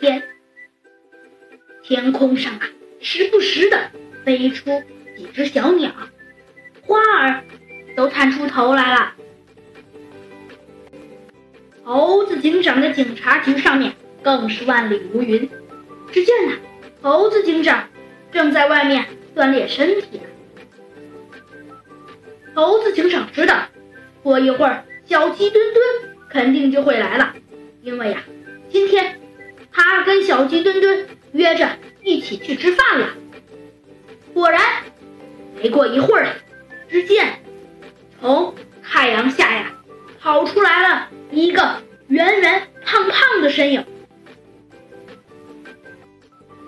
天。天空上啊，时不时的飞出几只小鸟，花儿都探出头来了。猴子警长的警察局上面更是万里无云。只见呢，猴子警长正在外面锻炼身体。猴子警长知道，过一会儿小鸡墩墩肯定就会来了，因为呀，今天他跟小鸡墩墩约着一起去吃饭了。果然，没过一会儿，只见从太阳下呀跑出来了一个圆圆胖胖的身影。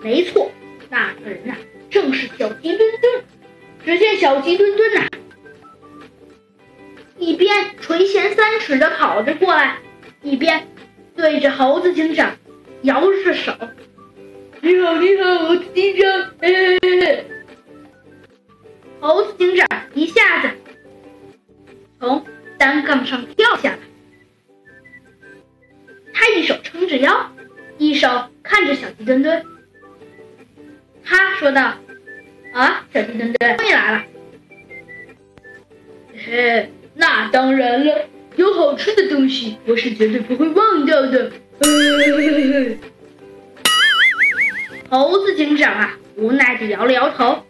没错，那个人呐，正是小鸡墩墩。只见小鸡墩墩呐，一边垂涎三尺的跑着过来，一边对着猴子警长摇着手：“你好，你好，猴子警长！”嘿嘿嘿。猴子警长一下子从单杠上跳下来，他一手撑着腰，一手看着小鸡墩墩。他说道：“啊，小鸡墩墩，终于来了。嘿，那当然了，有好吃的东西，我是绝对不会忘掉的。”猴子警长啊，无奈的摇了摇头。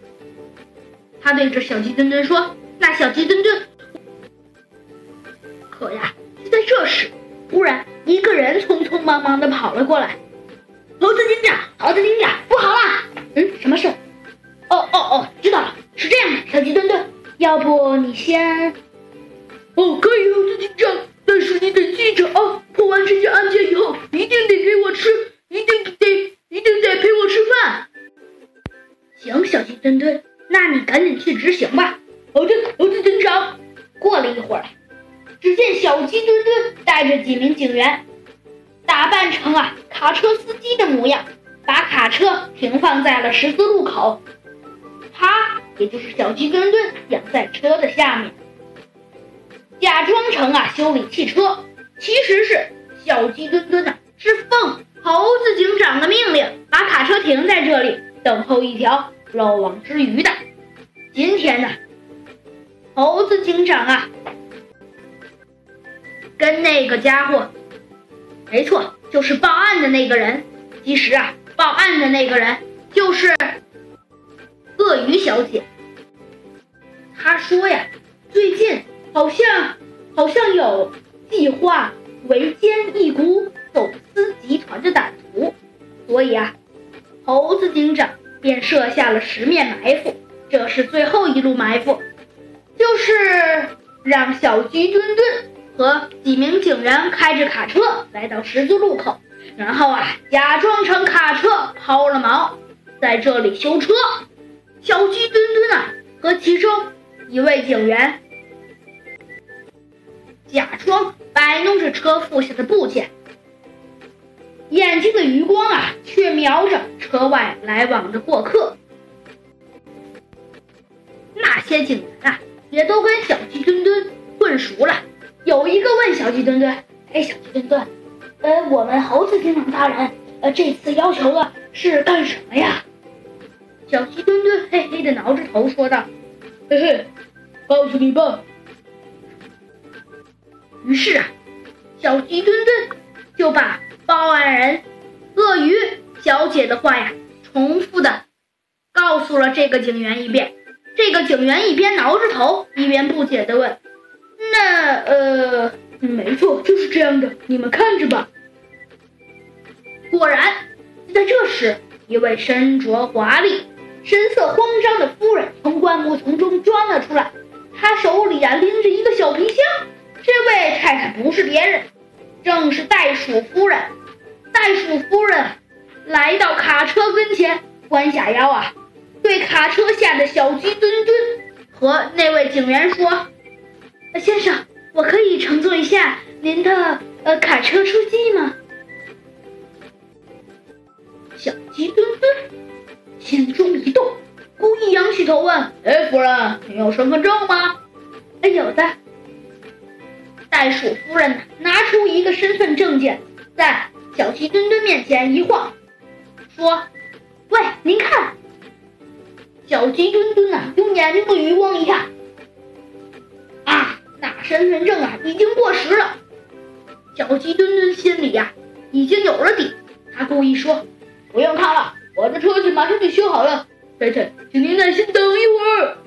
他对着小鸡墩墩说：“那小鸡墩墩。”可呀，就在这时，忽然一个人匆匆忙忙的跑了过来。猴子警长，猴子警长，不好了！嗯，什么事？哦哦哦，知道了，是这样的，小鸡墩墩，要不你先……哦，可以，猴子警长，但是你得记着啊，破完这件案件以后，一一会儿，只见小鸡墩墩带着几名警员。打扮成啊卡车司机的模样，把卡车停放在了十字路口。他也就是小鸡墩墩养在车的下面，假装成啊修理汽车，其实是小鸡墩墩呢是奉猴子警长的命令把卡车停在这里等候一条漏网之鱼的。今天呢，猴子警长啊跟那个家伙。没错，就是报案的那个人。其实啊，报案的那个人就是鳄鱼小姐。她说呀，最近好像好像有计划围歼一股走私集团的歹徒，所以啊，猴子警长便设下了十面埋伏。这是最后一路埋伏，就是让小鸡墩墩。和几名警员开着卡车来到十字路口，然后啊，假装成卡车抛了锚，在这里修车。小鸡墩墩啊和其中一位警员假装摆弄着车副下的部件，眼睛的余光啊却瞄着车外来往的过客。那些警员啊也都跟小鸡墩墩混熟了。小鸡墩墩：“哎，小鸡墩墩，呃，我们猴子警长大人，呃，这次要求的是干什么呀？”小鸡墩墩嘿嘿的挠着头说道：“嘿嘿，告诉你吧。”于是啊，小鸡墩墩就把报案人鳄鱼小姐的话呀，重复的告诉了这个警员一遍。这个警员一边挠着头，一边不解的问。那呃，没错，就是这样的。你们看着吧。果然，就在这时，一位身着华丽、神色慌张的夫人从灌木丛中钻了出来。她手里啊拎着一个小皮箱。这位太太不是别人，正是袋鼠夫人。袋鼠夫人来到卡车跟前，弯下腰啊，对卡车下的小鸡墩墩和那位警员说。先生，我可以乘坐一下您的呃卡车出击吗？小鸡墩墩心中一动，故意仰起头问：“哎，夫人，你有身份证吗？”“哎，有的。”袋鼠夫人拿出一个身份证件，在小鸡墩墩面前一晃，说：“喂，您看。”小鸡墩墩呐，用眼睛的余光一看，身份证啊已经过时了。小鸡墩墩心里呀已经有了底，他故意说：“不用看了，我的车子马上就修好了。”太太，请您耐心等一会儿。